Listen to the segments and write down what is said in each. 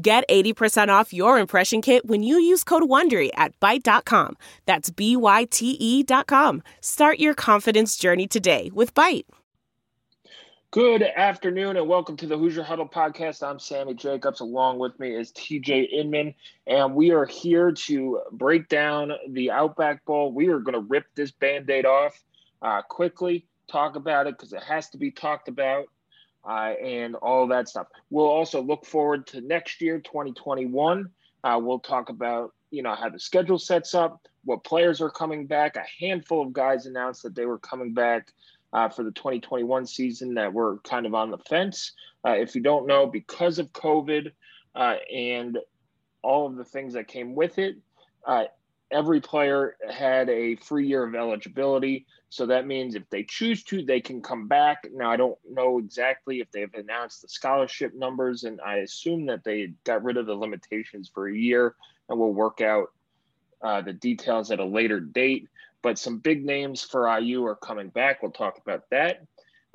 Get 80% off your impression kit when you use code WONDERY at Byte.com. That's B-Y-T-E dot com. Start your confidence journey today with Byte. Good afternoon and welcome to the Hoosier Huddle podcast. I'm Sammy Jacobs. Along with me is TJ Inman, and we are here to break down the Outback Bowl. We are going to rip this band aid off uh, quickly, talk about it because it has to be talked about uh, and all that stuff. We'll also look forward to next year, 2021. Uh, we'll talk about you know how the schedule sets up, what players are coming back. A handful of guys announced that they were coming back uh, for the 2021 season that were kind of on the fence. Uh, if you don't know, because of COVID uh, and all of the things that came with it, uh, every player had a free year of eligibility. So that means if they choose to, they can come back. Now, I don't know exactly if they've announced the scholarship numbers, and I assume that they got rid of the limitations for a year and will work out uh, the details at a later date. But some big names for IU are coming back. We'll talk about that.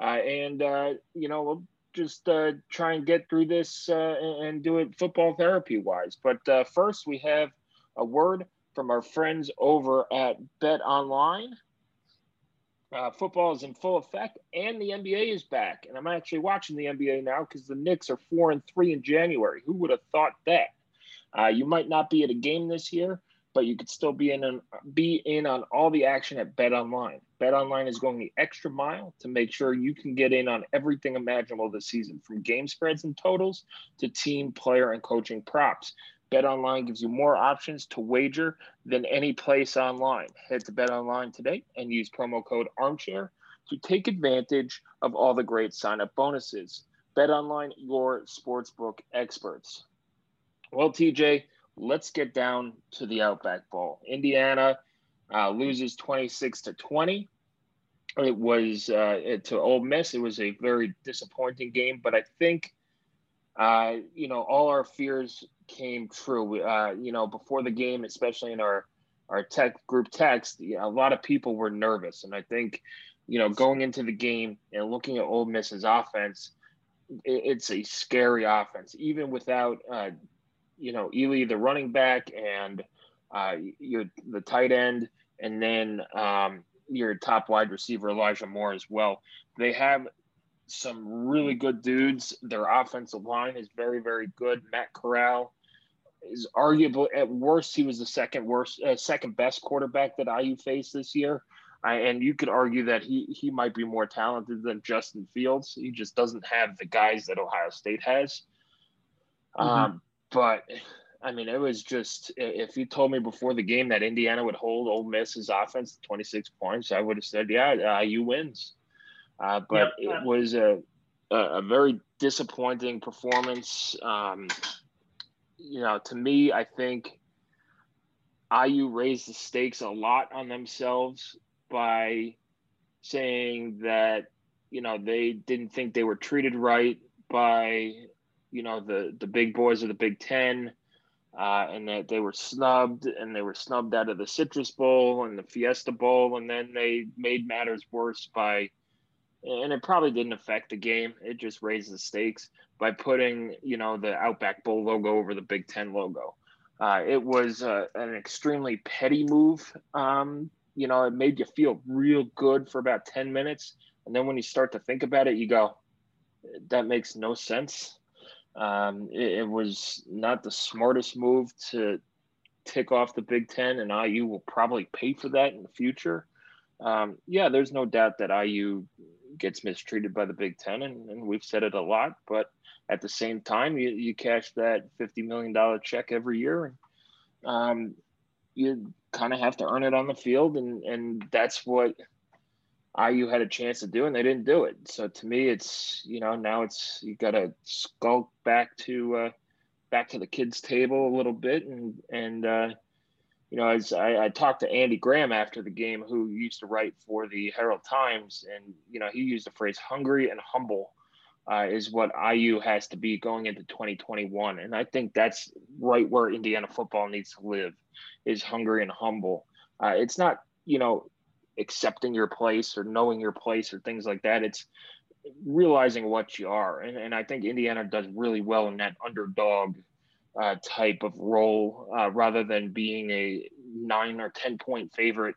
Uh, and, uh, you know, we'll just uh, try and get through this uh, and do it football therapy wise. But uh, first, we have a word from our friends over at Bet Online. Uh, football is in full effect, and the NBA is back. And I'm actually watching the NBA now because the Knicks are four and three in January. Who would have thought that? Uh, you might not be at a game this year, but you could still be in be in on all the action at Bet Online. Bet Online is going the extra mile to make sure you can get in on everything imaginable this season, from game spreads and totals to team, player, and coaching props. BetOnline gives you more options to wager than any place online. Head to BetOnline today and use promo code Armchair to take advantage of all the great sign-up bonuses. BetOnline, your sportsbook experts. Well, TJ, let's get down to the Outback Bowl. Indiana uh, loses 26 to 20. It was uh, to Ole Miss. It was a very disappointing game, but I think uh, you know, all our fears came true. Uh, you know, before the game, especially in our our tech group text, a lot of people were nervous, and I think, you know, going into the game and looking at Ole Miss's offense, it, it's a scary offense, even without, uh, you know, Ealy the running back and uh, Yeboah the tight end, and then um, your top wide receiver Elijah Moore as well. They have some really good dudes. Their offensive line is very, very good. Matt Corral is arguably at worst he was the second worst, uh, second best quarterback that IU faced this year. I, and you could argue that he he might be more talented than Justin Fields. He just doesn't have the guys that Ohio State has. Mm-hmm. Um, but I mean, it was just if you told me before the game that Indiana would hold Ole Miss's offense 26 points, I would have said, yeah, IU wins. Uh, but yep. it was a, a very disappointing performance. Um, you know, to me, I think IU raised the stakes a lot on themselves by saying that you know they didn't think they were treated right by you know the the big boys of the Big Ten, uh, and that they were snubbed and they were snubbed out of the Citrus Bowl and the Fiesta Bowl, and then they made matters worse by and it probably didn't affect the game. It just raised the stakes by putting, you know, the Outback Bowl logo over the Big Ten logo. Uh, it was uh, an extremely petty move. Um, you know, it made you feel real good for about 10 minutes. And then when you start to think about it, you go, that makes no sense. Um, it, it was not the smartest move to tick off the Big Ten, and IU will probably pay for that in the future. Um, yeah, there's no doubt that IU gets mistreated by the Big Ten, and, and we've said it a lot. But at the same time, you, you cash that fifty million dollar check every year, and um, you kind of have to earn it on the field, and and that's what IU had a chance to do, and they didn't do it. So to me, it's you know now it's you got to skulk back to uh, back to the kids' table a little bit, and and uh, you know, as I, I, talked to Andy Graham after the game, who used to write for the Herald Times, and you know, he used the phrase "hungry and humble." Uh, is what IU has to be going into 2021, and I think that's right where Indiana football needs to live, is hungry and humble. Uh, it's not, you know, accepting your place or knowing your place or things like that. It's realizing what you are. And, and I think Indiana does really well in that underdog uh, type of role uh, rather than being a nine or 10 point favorite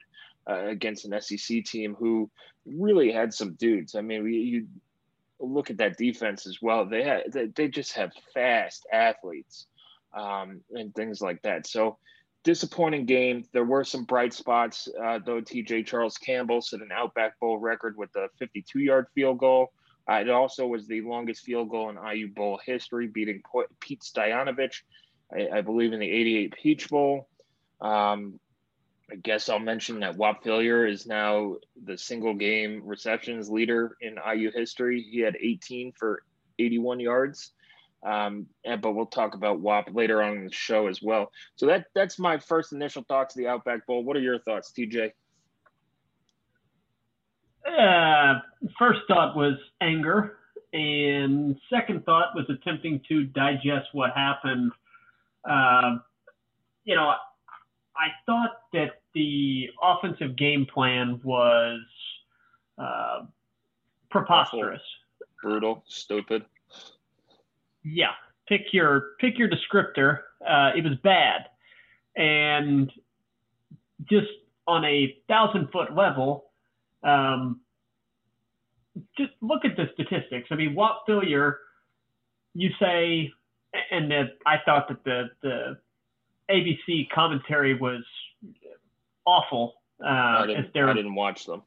uh, against an SEC team who really had some dudes. I mean, you look at that defense as well. They had, they, they just have fast athletes um, and things like that. So, disappointing game. There were some bright spots, uh, though. TJ Charles Campbell set an Outback Bowl record with a 52 yard field goal. Uh, it also was the longest field goal in IU Bowl history, beating Pete Stoyanovich, I, I believe, in the 88 Peach Bowl. Um, I guess I'll mention that Whop Philyor is now the single game receptions leader in IU history. He had 18 for 81 yards. Um, and, but we'll talk about Whop later on in the show as well. So that that's my first initial thoughts of the Outback Bowl. What are your thoughts, TJ? Uh, first thought was anger, and second thought was attempting to digest what happened. Uh, you know, I thought that the offensive game plan was uh, preposterous, brutal, stupid. Yeah, pick your pick your descriptor. Uh, it was bad, and just on a thousand foot level, um, just look at the statistics. I mean, Whop Philyor, you say, and the, I thought that the the ABC commentary was awful. Uh, I, didn't, I didn't watch them.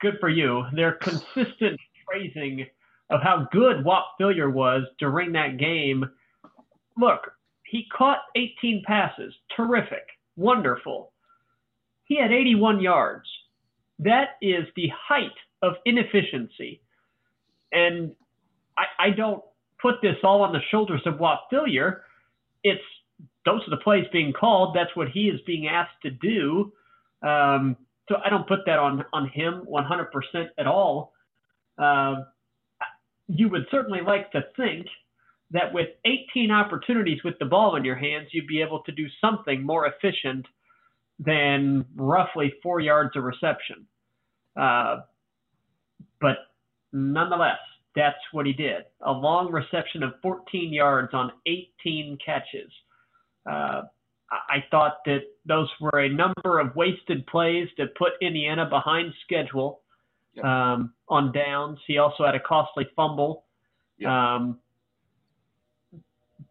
Good for you. Their consistent praising of how good Whop Philyor was during that game. Look, he caught 18 passes. Terrific. Wonderful. He had 81 yards. That is the height of inefficiency. And I, I don't put this all on the shoulders of Philyor. It's those are the plays being called. That's what he is being asked to do. Um, so I don't put that on on him 100% at all. Uh, you would certainly like to think that with 18 opportunities with the ball in your hands, you'd be able to do something more efficient than roughly four yards of reception. Uh, but nonetheless, that's what he did. A long reception of 14 yards on 18 catches. Uh, I thought that those were a number of wasted plays to put Indiana behind schedule yep. um, on downs. He also had a costly fumble. Yep. Um,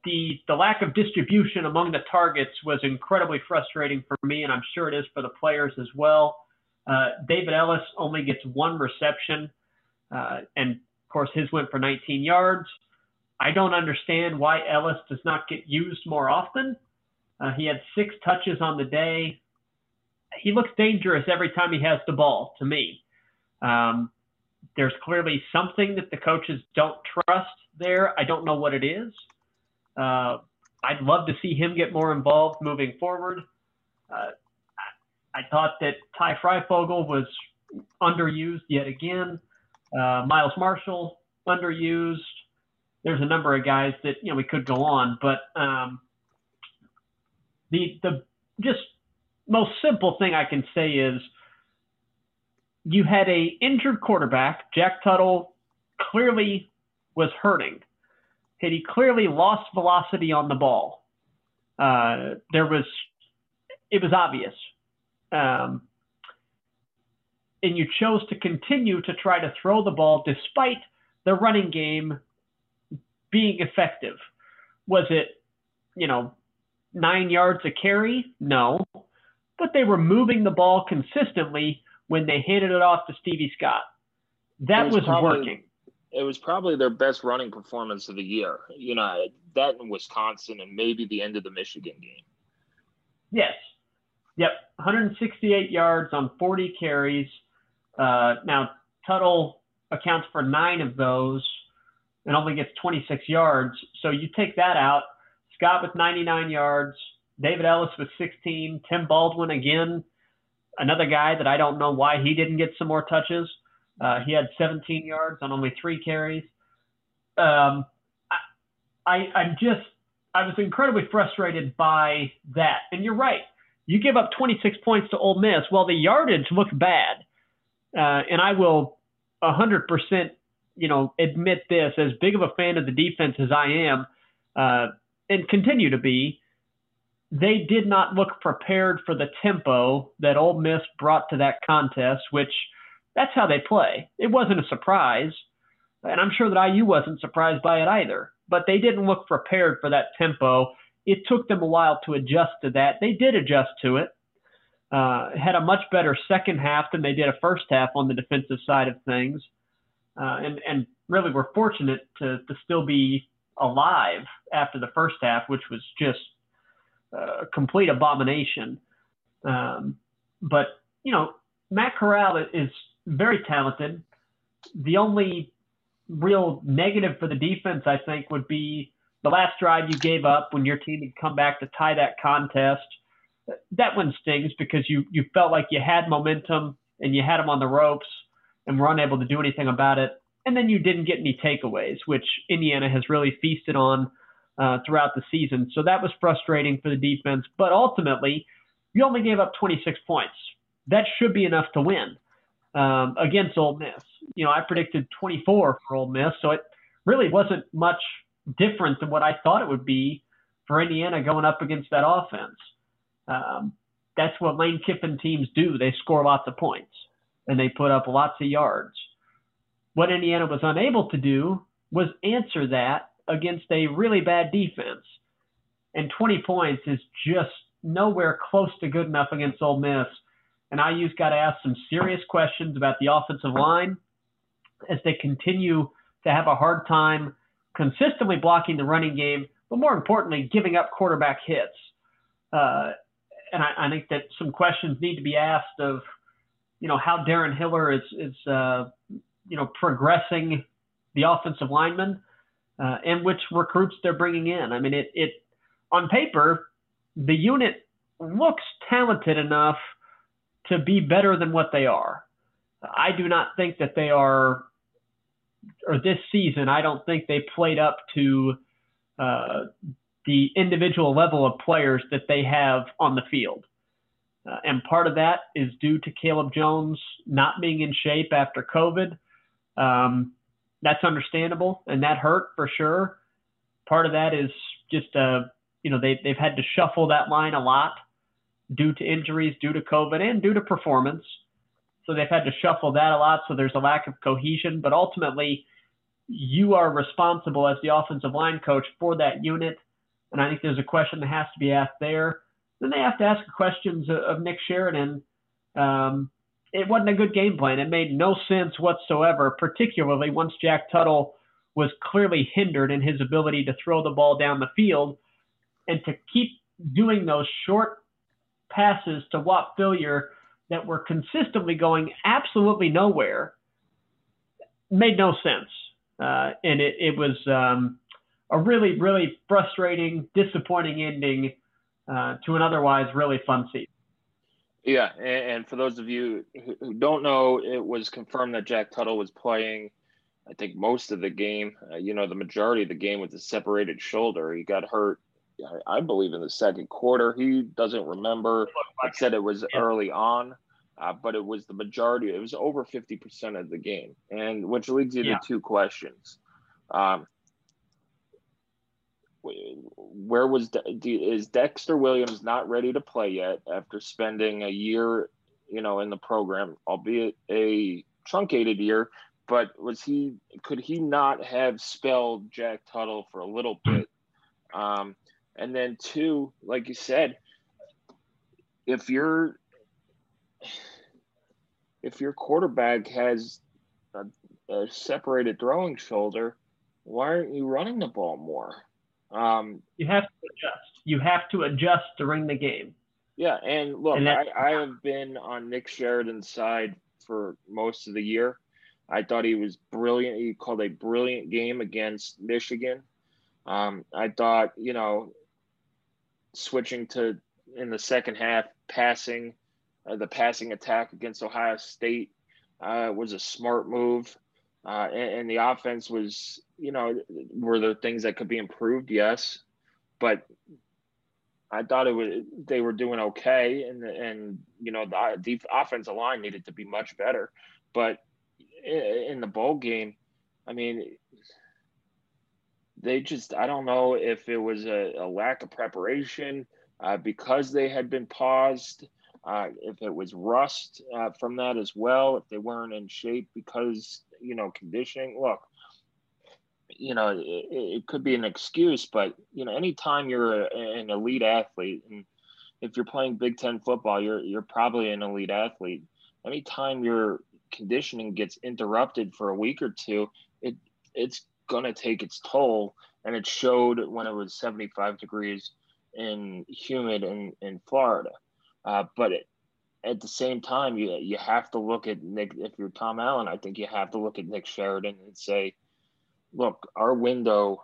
the the lack of distribution among the targets was incredibly frustrating for me, and I'm sure it is for the players as well. Uh, David Ellis only gets one reception, uh, and of course his went for 19 yards. I don't understand why Ellis does not get used more often. Uh, he had six touches on the day. He looks dangerous every time he has the ball to me. Um, there's clearly something that the coaches don't trust there. I don't know what it is. Uh, I'd love to see him get more involved moving forward. Uh, I, thought that Ty Fryfogle was underused yet again. Uh, Miles Marshall underused. There's a number of guys that you know we could go on, but um, the the just most simple thing I can say is you had a injured quarterback. Jack Tuttle clearly was hurting. He clearly lost velocity on the ball. Uh, there was, it was obvious. Um, and you chose to continue to try to throw the ball despite the running game being effective. Was it, you know, nine yards a carry? No. But they were moving the ball consistently when they handed it off to Stevie Scott. That was, was probably, working. It was probably their best running performance of the year. You know, that in Wisconsin and maybe the end of the Michigan game. Yes. Yep. 168 yards on 40 carries. Uh, now, Tuttle accounts for nine of those. and only gets 26 yards. So you take that out. Scott with 99 yards, David Ellis with 16, Tim Baldwin again, another guy that I don't know why he didn't get some more touches. Uh, he had 17 yards on only three carries. Um, I, I'm just, I was incredibly frustrated by that. And you're right. You give up 26 points to Ole Miss. Well, the yardage looked bad. Uh, and I will 100%, you know, admit this as big of a fan of the defense as I am, uh, and continue to be. They did not look prepared for the tempo that Ole Miss brought to that contest, which that's how they play. It wasn't a surprise, and I'm sure that IU wasn't surprised by it either. But they didn't look prepared for that tempo. It took them a while to adjust to that. They did adjust to it uh, had a much better second half than they did a first half on the defensive side of things, uh, and and really were fortunate to to still be alive after the first half, which was just a complete abomination. Um, but you know, Matt Corral is very talented. The only real negative for the defense, I think, would be the last drive you gave up when your team had come back to tie that contest that one stings because you you felt like you had momentum and you had them on the ropes and were unable to do anything about it. And then you didn't get any takeaways, which Indiana has really feasted on uh, throughout the season. So that was frustrating for the defense. But ultimately, you only gave up 26 points. That should be enough to win um, against Ole Miss. You know, I predicted 24 for Ole Miss, so it really wasn't much different than what I thought it would be for Indiana going up against that offense. Um, that's what Lane Kiffin teams do. They score lots of points and they put up lots of yards. What Indiana was unable to do was answer that against a really bad defense. And 20 points is just nowhere close to good enough against Ole Miss. And IU's got to ask some serious questions about the offensive line as they continue to have a hard time consistently blocking the running game, but more importantly, giving up quarterback hits. Uh, and I, I, think that some questions need to be asked of, you know, how Darren Hiller is is uh, you know progressing the offensive lineman uh, and which recruits they're bringing in. I mean, it it on paper the unit looks talented enough to be better than what they are. I do not think that they are, or this season, I don't think they played up to uh, the individual level of players that they have on the field. Uh, and part of that is due to Caleb Jones not being in shape after COVID. Um, that's understandable, and that hurt for sure. Part of that is just, uh, you know, they, they've had to shuffle that line a lot due to injuries, due to COVID, and due to performance. So they've had to shuffle that a lot. So there's a lack of cohesion. But ultimately, you are responsible as the offensive line coach for that unit and I think there's a question that has to be asked there. Then they have to ask questions of Nick Sheridan. Um, it wasn't a good game plan. It made no sense whatsoever, particularly once Jack Tuttle was clearly hindered in his ability to throw the ball down the field and to keep doing those short passes to Whop Philyor that were consistently going absolutely nowhere made no sense. Uh, and it, it was um, a really, really frustrating, disappointing ending uh, to an otherwise really fun season. Yeah, and, for those of you who don't know, it was confirmed that Jack Tuttle was playing. I think most of the game, uh, you know, the majority of the game with a separated shoulder. He got hurt, I believe, in the second quarter. He doesn't remember. It said it was early on, uh, but it was the majority. It was over fifty percent of the game, and which leads you yeah. to two questions. Um, where was De- is Dexter Williams not ready to play yet after spending a year, you know, in the program, albeit a truncated year? But was he? Could he not have spelled Jack Tuttle for a little bit? Um, and then two, like you said, if your if your quarterback has a, a separated throwing shoulder, why aren't you running the ball more? Um, you have to adjust. You have to adjust during the game. Yeah, and look, and I, I have been on Nick Sheridan's side for most of the year. I thought he was brilliant. He called a brilliant game against Michigan. Um, I thought, you know, switching to in the second half, passing, uh, the passing attack against Ohio State uh, was a smart move. Uh, and, and, the offense was, you know, were there things that could be improved? Yes, but I thought it was they were doing okay, and and you know the, the offensive line needed to be much better. But in the bowl game, I mean, they just I don't know if it was a, a lack of preparation uh, because they had been paused. Uh, if it was rust uh, from that as well, if they weren't in shape because you know conditioning. Look, you know it, it could be an excuse, but you know anytime you're a, an elite athlete, and if you're playing Big Ten football, you're you're probably an elite athlete. Anytime your conditioning gets interrupted for a week or two, it it's gonna take its toll, and it showed when it was 75 degrees and humid in in Florida. Uh, but it, at the same time, you you have to look at Nick. If you're Tom Allen, I think you have to look at Nick Sheridan and say, look, our window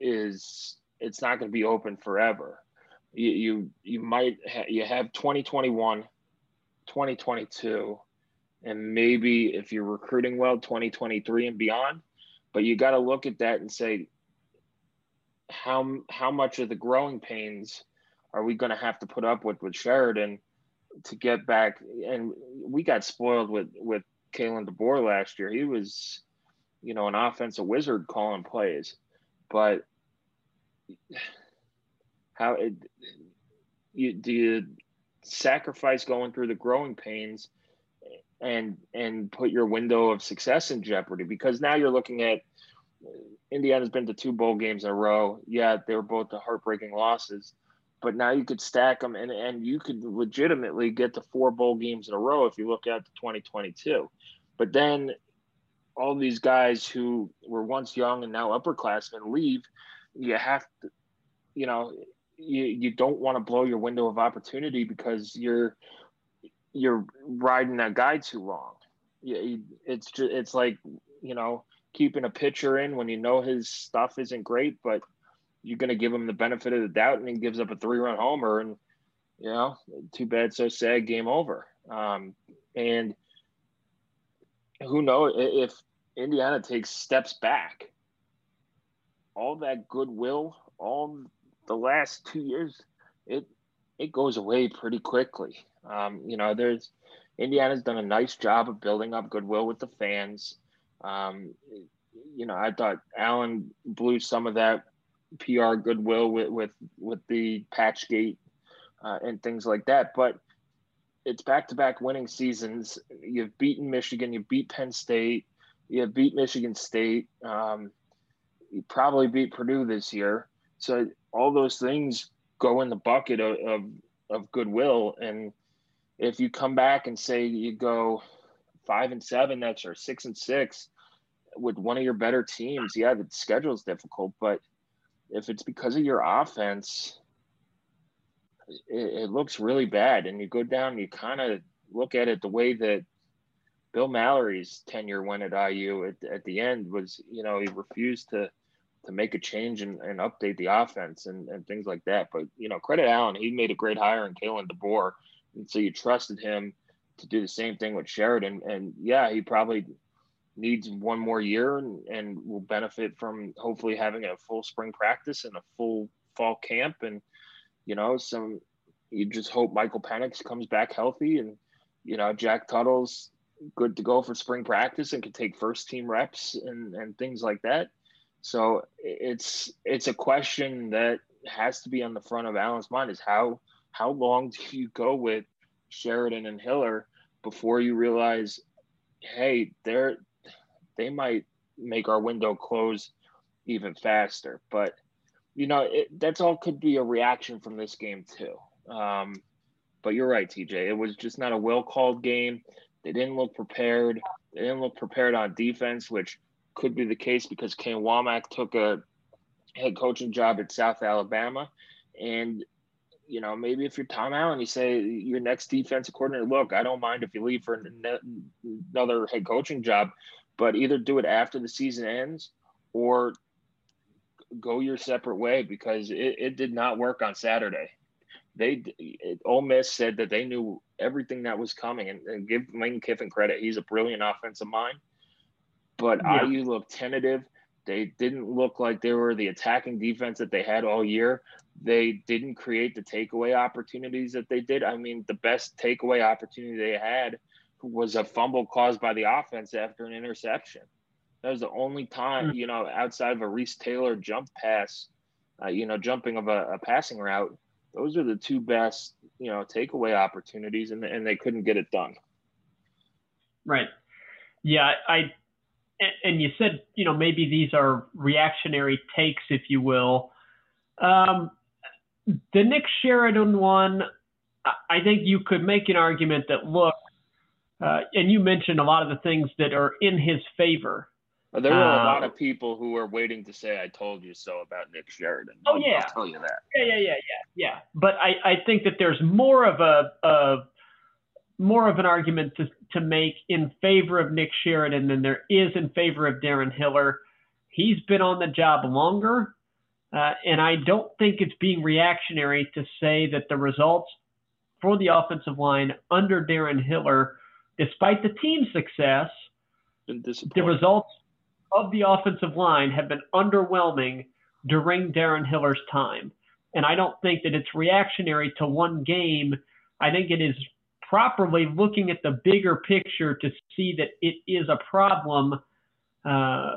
is it's not going to be open forever. You you, you might ha- you have 2021, 2022, and maybe if you're recruiting well, 2023 and beyond. But you got to look at that and say, how how much of the growing pains are we going to have to put up with with Sheridan to get back? And we got spoiled with with Kalen DeBoer last year. He was, you know, an offensive wizard calling plays, but how it, you do you sacrifice going through the growing pains and and put your window of success in jeopardy because now you're looking at Indiana's been to two bowl games in a row. Yeah, they were both the heartbreaking losses, but now you could stack them and, and you could legitimately get to four bowl games in a row if you look at the 2022. But then all these guys who were once young and now upperclassmen leave. You have to, you know, you, you don't want to blow your window of opportunity because you're you're riding that guy too long. It's just it's like you know keeping a pitcher in when you know his stuff isn't great, but you're going to give him the benefit of the doubt, and he gives up a three-run homer, and you know, too bad, so sad, game over. Um, and who knows if Indiana takes steps back, all that goodwill, all the last two years, it it goes away pretty quickly. Um, you know, there's Indiana's done a nice job of building up goodwill with the fans. Um, you know, I thought Allen blew some of that PR goodwill with with, with the Patchgate uh, and things like that. But it's back to back winning seasons. You've beaten Michigan, you beat Penn State, you beat Michigan State. Um, you probably beat Purdue this year. So all those things go in the bucket of, of, of goodwill. And if you come back and say you go five and seven, that's or six and six with one of your better teams, yeah, the schedule is difficult, but if it's because of your offense, it, it looks really bad. And you go down, you kind of look at it the way that Bill Mallory's tenure went at IU at, at the end was, you know, he refused to to make a change and, and update the offense and, and things like that. But you know, credit Allen, he made a great hire in Kalen DeBoer, and so you trusted him to do the same thing with Sheridan. And yeah, he probably needs one more year and, and will benefit from hopefully having a full spring practice and a full fall camp and you know some you just hope Michael Penix comes back healthy and you know Jack Tuttle's good to go for spring practice and can take first team reps and, and things like that. So it's it's a question that has to be on the front of Allen's mind is how how long do you go with Sheridan and Hiller before you realize, hey, they're they might make our window close even faster. But you know, it, that's all could be a reaction from this game too. Um, but you're right, TJ. It was just not a well called game. They didn't look prepared. They didn't look prepared on defense, which could be the case because Kane Wommack took a head coaching job at South Alabama. And, you know, maybe if you're Tom Allen, you say your next defensive coordinator, look, I don't mind if you leave for another head coaching job, but either do it after the season ends or go your separate way because it, it did not work on Saturday. They it, Ole Miss said that they knew everything that was coming, and, and give Lane Kiffin credit; he's a brilliant offensive mind. But yeah. IU looked tentative. They didn't look like they were the attacking defense that they had all year. They didn't create the takeaway opportunities that they did. I mean, the best takeaway opportunity they had was a fumble caused by the offense after an interception. That was the only time, hmm. you know, outside of a Reese Taylor jump pass, uh, you know, jumping of a, a, passing route. Those are the two best, you know, takeaway opportunities, and and they couldn't get it done. Right. Yeah, I. And you said, you know, maybe these are reactionary takes, if you will. Um, the Nick Sheridan one, I think you could make an argument that look, uh, and you mentioned a lot of the things that are in his favor. There were a lot uh, of people who were waiting to say "I told you so" about Nick Sheridan. Oh yeah, I'll tell you that. Yeah, yeah, yeah, yeah, yeah. But I, I think that there's more of a, a more of an argument to to make in favor of Nick Sheridan than there is in favor of Darren Hiller. He's been on the job longer, uh, and I don't think it's being reactionary to say that the results for the offensive line under Darren Hiller, despite the team's success, the results of the offensive line have been underwhelming during Darren Hiller's time. And I don't think that it's reactionary to one game. I think it is properly looking at the bigger picture to see that it is a problem. Uh,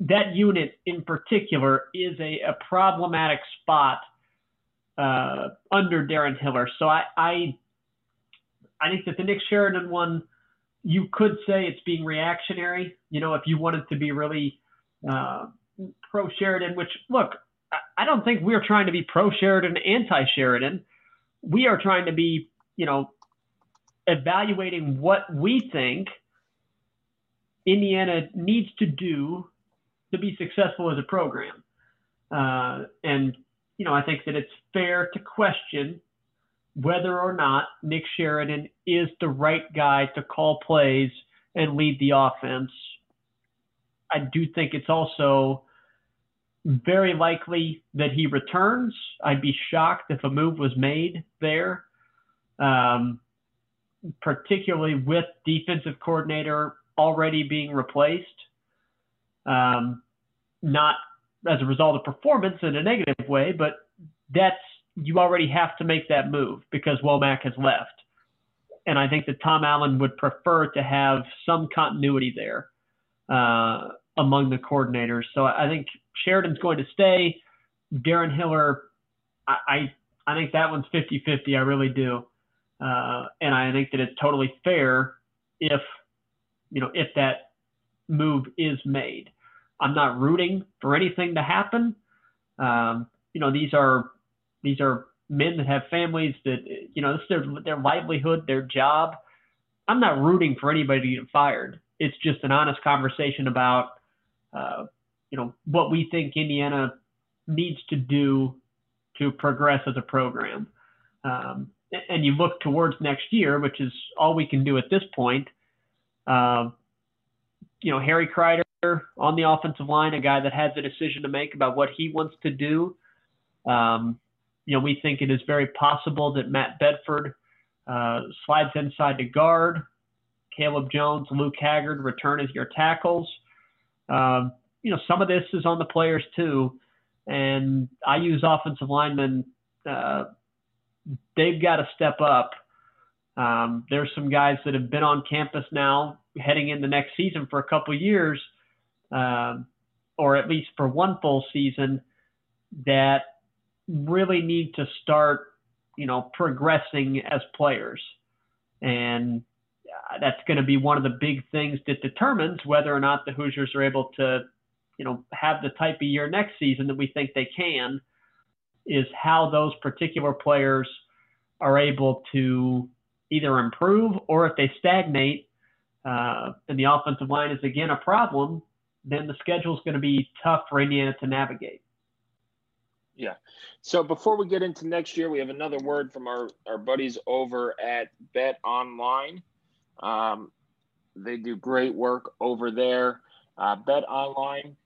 that unit in particular is a, a problematic spot uh, under Darren Hiller. So I, I, I think that the Nick Sheridan one you could say it's being reactionary. You know, if you wanted to be really uh, pro Sheridan, which look, I don't think we're trying to be pro Sheridan, anti Sheridan. We are trying to be, you know, evaluating what we think Indiana needs to do to be successful as a program. Uh, and, you know, I think that it's fair to question whether or not Nick Sheridan is the right guy to call plays and lead the offense. I do think it's also very likely that he returns. I'd be shocked if a move was made there, um, particularly with defensive coordinator already being replaced. Um, not as a result of performance in a negative way, but that's you already have to make that move because Wommack has left. And I think that Tom Allen would prefer to have some continuity there uh, among the coordinators. So I think Sheridan's going to stay. Darren Hiller, I, I, I think that one's 50 50. I really do. Uh, and I think that it's totally fair if, you know, if that move is made. I'm not rooting for anything to happen. Um, you know, these are these are men that have families that you know this is their their livelihood, their job. I'm not rooting for anybody to get fired. It's just an honest conversation about uh, you know what we think Indiana needs to do to progress as a program. Um, and you look towards next year, which is all we can do at this point. Uh, you know, Harry Crider on the offensive line, a guy that has a decision to make about what he wants to do. Um, you know, we think it is very possible that Matt Bedford uh, slides inside to guard. Caleb Jones, Luke Haggard return as your tackles. Um, you know, some of this is on the players too. And I use offensive linemen. Uh, they've got to step up. Um, there's some guys that have been on campus now, heading into the next season for a couple years, um, or at least for one full season, that really need to start, you know, progressing as players. And uh, that's going to be one of the big things that determines whether or not the Hoosiers are able to, you know, have the type of year next season that we think they can, is how those particular players are able to either improve or if they stagnate uh, and the offensive line is again a problem, then the schedule is going to be tough for Indiana to navigate. Yeah. So before we get into next year, we have another word from our, our buddies over at Bet Online. Um, They do great work over there. Uh, Bet online,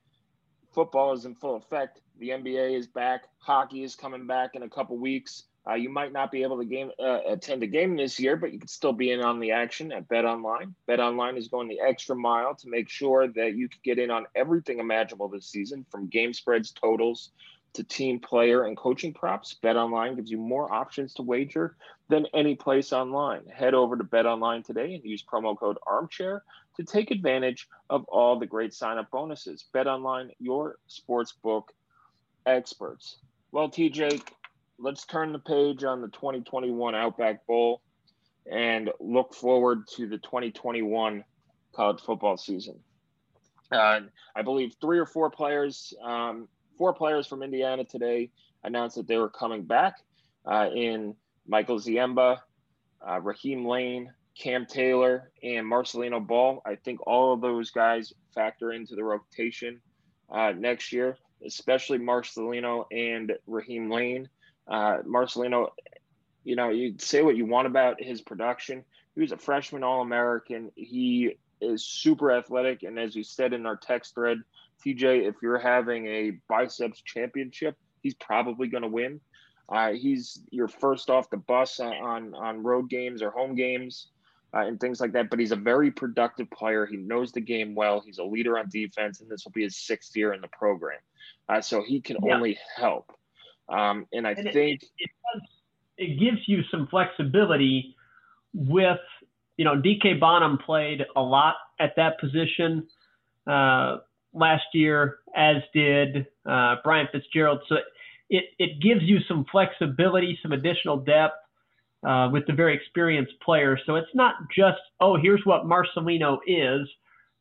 football is in full effect. The NBA is back. Hockey is coming back in a couple weeks. Uh, you might not be able to game uh, attend a game this year, but you can still be in on the action at Bet Online. Bet Online is going the extra mile to make sure that you can get in on everything imaginable this season, from game spreads, totals, to team player and coaching props. Bet Online gives you more options to wager than any place online. Head over to Bet Online today and use promo code Armchair to take advantage of all the great sign-up bonuses. Bet Online, your sportsbook experts. Well, TJ, let's turn the page on the 2021 Outback Bowl and look forward to the 2021 college football season. Uh, I believe three or four players, um, four players from Indiana today announced that they were coming back uh, in Michael Ziemba, uh, Raheem Layne, Cam Taylor, and Marcelino Ball. I think all of those guys factor into the rotation uh, next year, especially Marcelino and Raheem Layne. Uh, Marcelino, you know, you say what you want about his production. He was a freshman All American. He is super athletic. And as you said in our text thread, TJ, if you're having a biceps championship, he's probably going to win. Uh, he's your first off the bus on, on road games or home games uh, and things like that. But he's a very productive player. He knows the game well. He's a leader on defense, and this will be his sixth year in the program. Uh, so he can yeah. only help. Um, and I and think it, it, does, it, gives you some flexibility with, you know, DK Bonham played a lot at that position uh, last year, as did uh, Bryant Fitzgerald. So it, it gives you some flexibility, some additional depth uh, with the very experienced players. So it's not just, oh, here's what Marcelino is.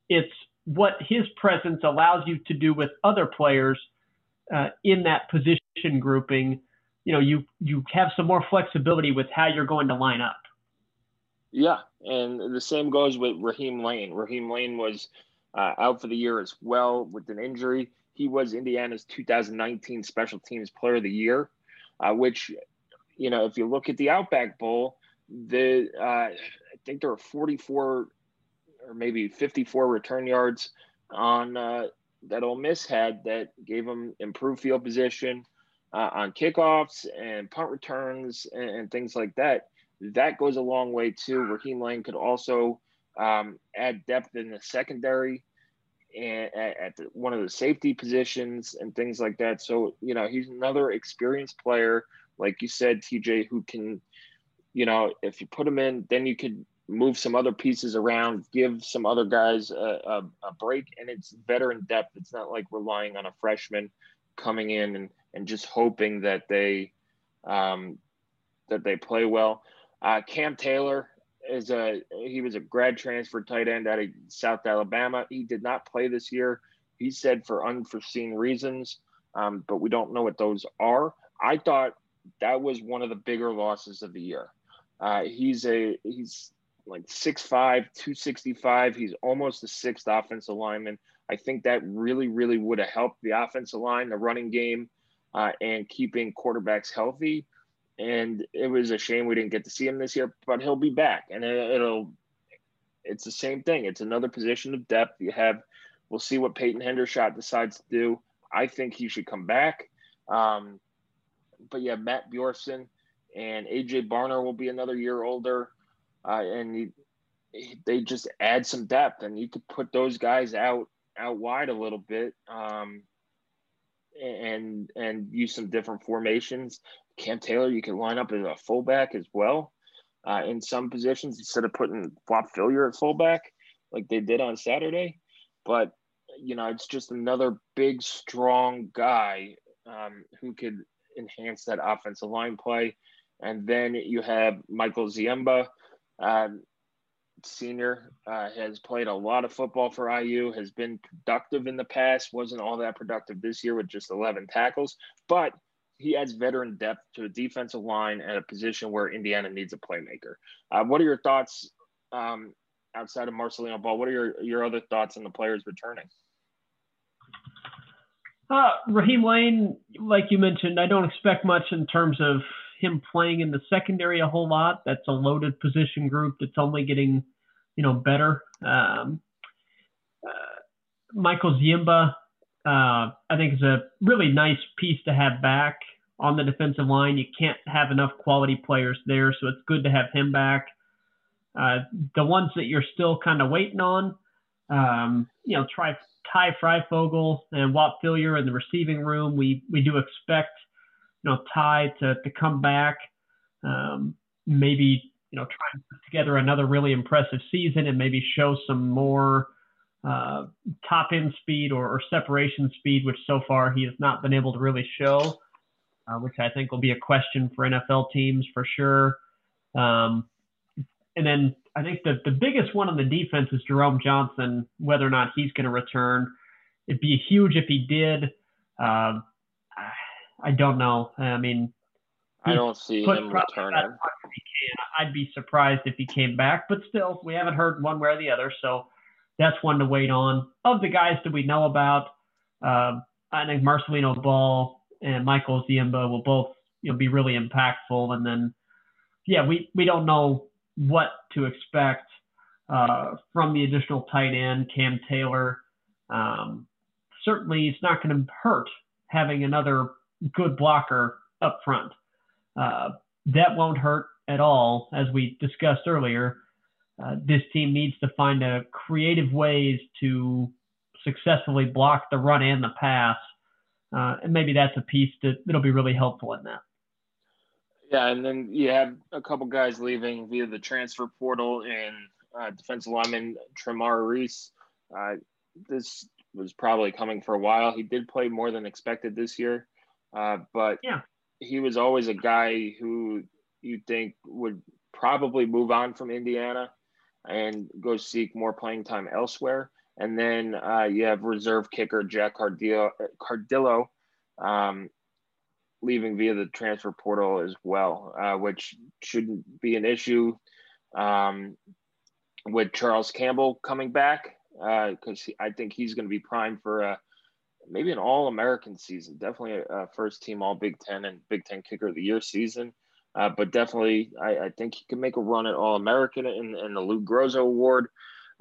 It's what his presence allows you to do with other players uh, in that position grouping, you know, you you have some more flexibility with how you're going to line up. Yeah, and the same goes with Raheem Layne. Raheem Layne was uh, out for the year as well with an injury. He was Indiana's 2019 Special Teams Player of the Year, uh, which, you know, if you look at the Outback Bowl, the uh, I think there were 44 or maybe 54 return yards on uh, that Ole Miss had that gave them improved field position uh, on kickoffs and punt returns and, and, things like that. That goes a long way too. Raheem Layne could also um, add depth in the secondary and at, at the, one of the safety positions and things like that. So you know he's another experienced player, like you said, TJ, who can, you know, if you put him in, then you could move some other pieces around, give some other guys a, a, a break, and it's veteran depth. It's not like relying on a freshman coming in and, and just hoping that they um, that they play well. Uh, Cam Taylor is a he was a grad transfer tight end out of South Alabama. He did not play this year. He said for unforeseen reasons, um, but we don't know what those are. I thought that was one of the bigger losses of the year. Uh, he's a he's like 6'5", 265. He's almost the sixth offensive lineman. I think that really, really would have helped the offensive line, the running game, uh, and keeping quarterbacks healthy. And it was a shame we didn't get to see him this year, but he'll be back, and it, will It's the same thing. It's another position of depth. You have. We'll see what Peyton Hendershot decides to do. I think he should come back. Um, but yeah, Matt Bjorson and AJ Barner will be another year older uh, and you, they just add some depth, and you could put those guys out out wide a little bit, um, and and use some different formations. Cam Taylor, you can line up as a fullback as well uh, in some positions instead of putting Whop Philyor at fullback like they did on Saturday. But you know, it's just another big, strong guy um, who could enhance that offensive line play. And then you have Michael Ziemba, um, senior uh, has played a lot of football for IU, has been productive in the past, wasn't all that productive this year with just 11 tackles, but he adds veteran depth to a defensive line at a position where Indiana needs a playmaker. Uh, what are your thoughts um, outside of Marcelino Ball? What are your, your other thoughts on the players returning? Uh, Raheem Layne, like you mentioned, I don't expect much in terms of him playing in the secondary a whole lot. That's a loaded position group that's only getting you know, better. Um, uh, Michael Ziemba, uh, I think is a really nice piece to have back on the defensive line. You can't have enough quality players there, so it's good to have him back. Uh, the ones that you're still kind of waiting on, um, you know, try Ty Fryfogle and Whop Philyor in the receiving room. We we do expect, you know, Ty to to come back, um, maybe you know try and put together another really impressive season and maybe show some more uh, top end speed or, or, separation speed, which so far he has not been able to really show, uh, which I think will be a question for NFL teams for sure. Um, and then I think the, the biggest one on the defense is Jerome Johnson, whether or not he's going to return. It'd be huge if he did. Um, I don't know. I mean, I don't see him returning. I'd be surprised if he came back, but still, we haven't heard one way or the other. So that's one to wait on. Of the guys that we know about, uh, I think Marcelino Ball and Michael Ziemba will both you know be really impactful. And then, yeah, we we don't know what to expect uh, from the additional tight end, Cam Taylor. Um, certainly, it's not going to hurt having another good blocker up front. Uh, that won't hurt at all, as we discussed earlier. Uh, this team needs to find a creative ways to successfully block the run and the pass, uh, and maybe that's a piece that that'll be really helpful in that. Yeah, and then you have a couple guys leaving via the transfer portal and uh, defensive lineman Tremar Reese. Uh, this was probably coming for a while. He did play more than expected this year, uh, but yeah, he was always a guy who you think would probably move on from Indiana and go seek more playing time elsewhere. And then uh, you have reserve kicker Jack Cardillo, Cardillo um, leaving via the transfer portal as well, uh, which shouldn't be an issue um, with Charles Campbell coming back because uh, I think he's going to be primed for a, maybe an All American season, definitely a, a, first team All Big Ten and Big Ten Kicker of the Year season. Uh, but definitely, I, I, think he can make a run at All American in, in the Lou Groza Award.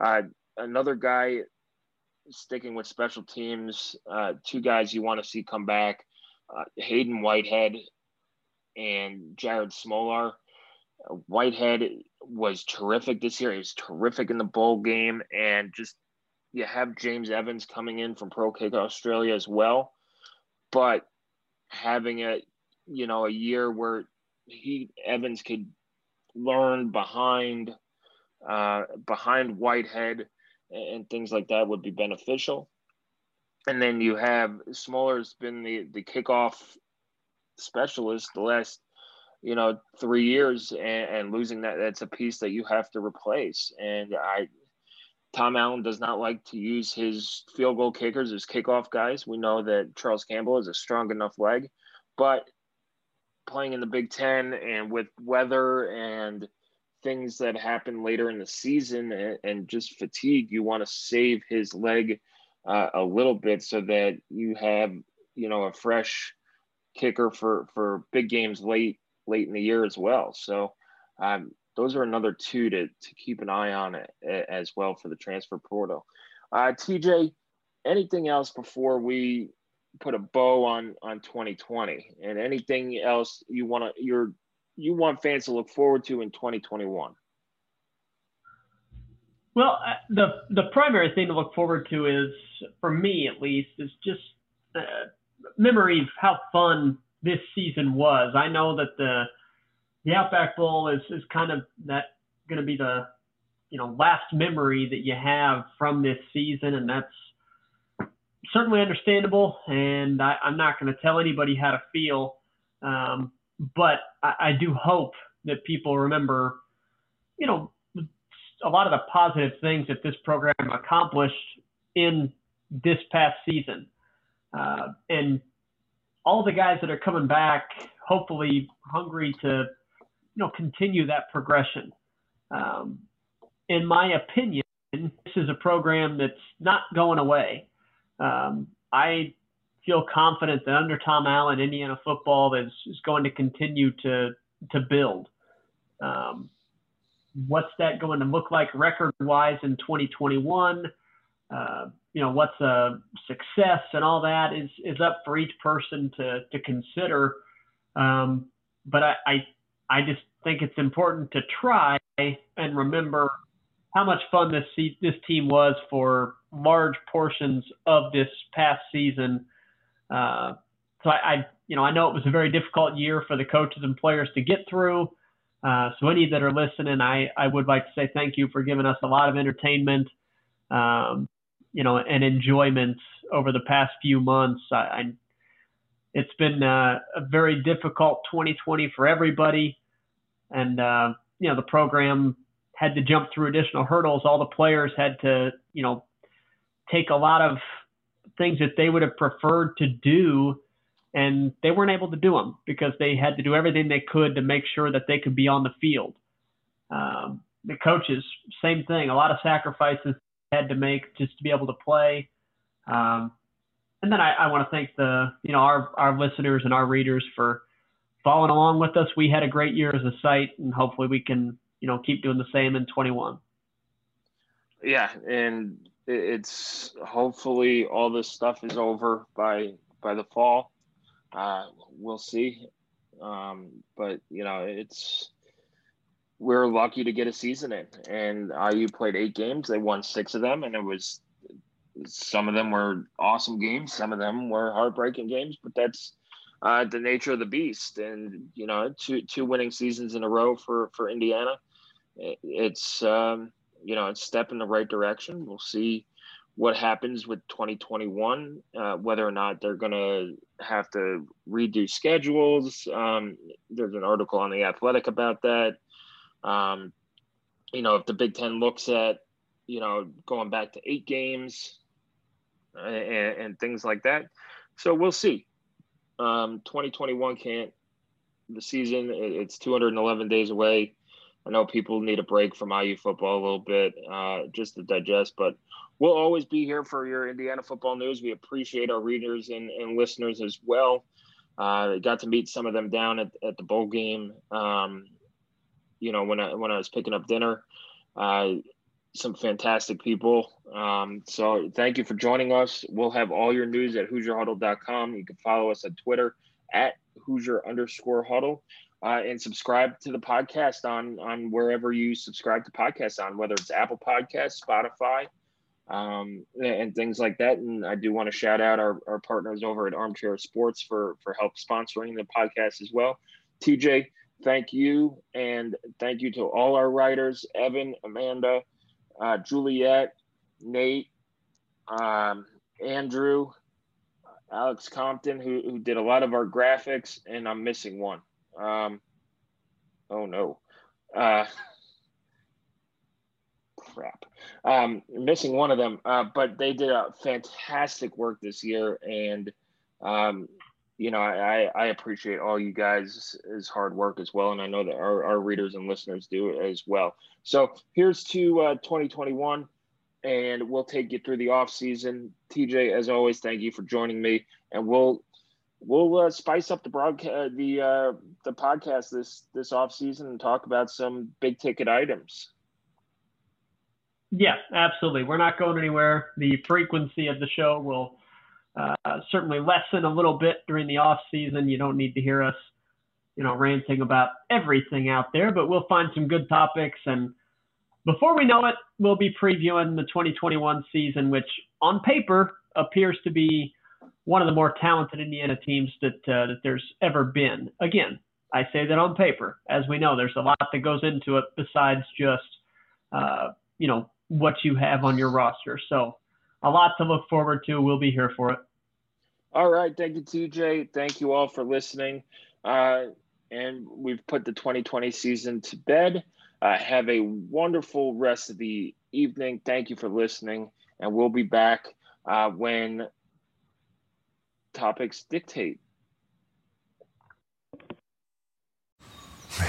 Uh, another guy sticking with special teams, uh, two guys you want to see come back uh, Hayden Whitehead and Jared Smolar. Uh, Whitehead was terrific this year. He was terrific in the bowl game, and just you have James Evans coming in from Pro Kick Australia as well. But having a you know a year where he Evans could learn behind uh, behind Whitehead and things like that would be beneficial and then you have Smolar's been the the kickoff specialist the last you know three years, and, and losing that that's a piece that you have to replace. And I, Tom Allen does not like to use his field goal kickers as kickoff guys. We know that Charles Campbell is a strong enough leg, but playing in the Big Ten and with weather and things that happen later in the season and, just fatigue, you want to save his leg uh, a little bit so that you have you know a fresh kicker for for big games late late in the year as well. So um, those are another two to to keep an eye on as well for the transfer portal. Uh, TJ, anything else before we put a bow on on 2020 and anything else you want to you're you want fans to look forward to in 2021 well, uh, the the primary thing to look forward to is, for me at least, is just uh, memory of how fun this season was. I know that the the Outback Bowl is is kind of that going to be the you know last memory that you have from this season, and that's certainly understandable. And I, am not going to tell anybody how to feel, um, but I, I do hope that people remember, you know, a lot of the positive things that this program accomplished in this past season. Uh, and all the guys that are coming back, hopefully hungry to, you know, continue that progression. Um, in my opinion, this is a program that's not going away. Um, I feel confident that under Tom Allen, Indiana football is, is going to continue to to build. Um, what's that going to look like record wise in 2021? Uh, you know, what's a success and all that is is up for each person to to consider. Um, but I, I I just think it's important to try and remember how much fun this this team was for large portions of this past season. Uh, so I, I, you know, I know it was a very difficult year for the coaches and players to get through. Uh, so any that are listening, I, I would like to say thank you for giving us a lot of entertainment, um, you know, and enjoyment over the past few months. I, I it's been uh, a very difficult 2020 for everybody, and uh, you know the program had to jump through additional hurdles. All the players had to, you know, take a lot of things that they would have preferred to do and they weren't able to do them because they had to do everything they could to make sure that they could be on the field. Um, the coaches, same thing, a lot of sacrifices had to make just to be able to play. Um, and then I, I want to thank the, you know, our, our listeners and our readers for following along with us. We had a great year as a site, and hopefully we can, you know, keep doing the same in 21. Yeah, and it's hopefully all this stuff is over by by the fall uh, we'll see. Um, but you know, it's we're lucky to get a season in, and IU played eight games. They won six of them, and it was some of them were awesome games, some of them were heartbreaking games. But that's uh, the nature of the beast, and you know, two two winning seasons in a row for for Indiana. It's um, you know, it's step in the right direction. We'll see what happens with 2021, uh, whether or not they're going to have to redo schedules. Um, there's an article on The Athletic about that. Um, you know, if the Big Ten looks at, you know, going back to eight games and, and things like that. So we'll see. Um, 2021 can't, the season, it's 211 days away. I know people need a break from IU football a little bit uh, just to digest, but we'll always be here for your Indiana football news. We appreciate our readers and, and listeners as well. Uh, got to meet some of them down at, at the bowl game. Um, you know, when I when I was picking up dinner, uh, some fantastic people. Um, so thank you for joining us. We'll have all your news at HoosierHuddle.com. You can follow us on Twitter at Hoosier underscore Huddle uh, and subscribe to the podcast on on wherever you subscribe to podcasts on, whether it's Apple Podcasts, Spotify, um, and things like that. And I do want to shout out our, our partners over at Armchair Sports for for help sponsoring the podcast as well. TJ, thank you, and thank you to all our writers: Evan, Amanda, uh, Juliet, Nate, um, Andrew. Alex Compton, who, who did a lot of our graphics, and I'm missing one. Um, oh no. Uh, crap. Um, missing one of them, uh, but they did a fantastic work this year, and um, you know I, I appreciate all you guys' hard work as well, and I know that our, our readers and listeners do as well. So here's to uh, 2021, and we'll take you through the off season. TJ, as always, thank you for joining me, and we'll we'll uh, spice up the broadcast, the uh, the podcast this this off season and talk about some big ticket items. Yeah, absolutely. We're not going anywhere. The frequency of the show will uh, certainly lessen a little bit during the off season. You don't need to hear us, you know, ranting about everything out there, but we'll find some good topics and. Before we know it, we'll be previewing the 2021 season, which on paper appears to be one of the more talented Indiana teams that uh, that there's ever been. Again, I say that on paper. As we know, there's a lot that goes into it besides just uh, you know what you have on your roster. So a lot to look forward to. We'll be here for it. All right, thank you, TJ. Thank you all for listening. Uh, and we've put the 2020 season to bed. Uh, have a wonderful rest of the evening. Thank you for listening, and we'll be back uh, when topics dictate.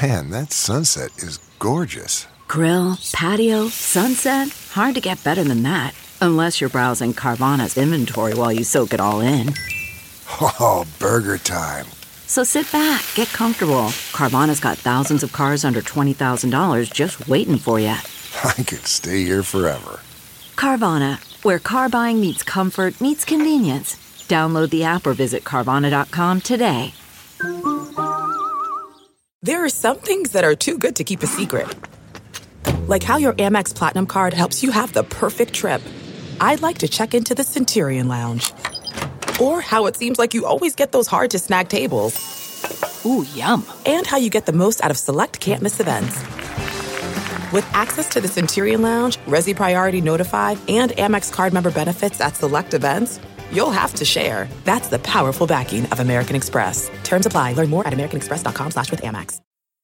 Man, that sunset is gorgeous. Grill, patio, sunset. Hard to get better than that. Unless you're browsing Carvana's inventory while you soak it all in. Oh, burger time. So sit back, get comfortable. Carvana's got thousands of cars under $20,000 just waiting for you. I could stay here forever. Carvana, where car buying meets comfort, meets convenience. Download the app or visit Carvana.com today. There are some things that are too good to keep a secret. Like how your Amex Platinum card helps you have the perfect trip. I'd like to check into the Centurion Lounge. Or how it seems like you always get those hard to snag tables. Ooh, yum. And how you get the most out of select can't miss events. With access to the Centurion Lounge, Resy Priority Notified, and Amex card member benefits at select events, you'll have to share. That's the powerful backing of American Express. Terms apply. Learn more at americanexpress.com slash with Amex.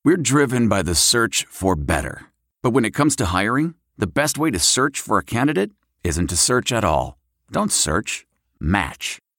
We're driven by the search for better. But when it comes to hiring, the best way to search for a candidate isn't to search at all. Don't search. Match.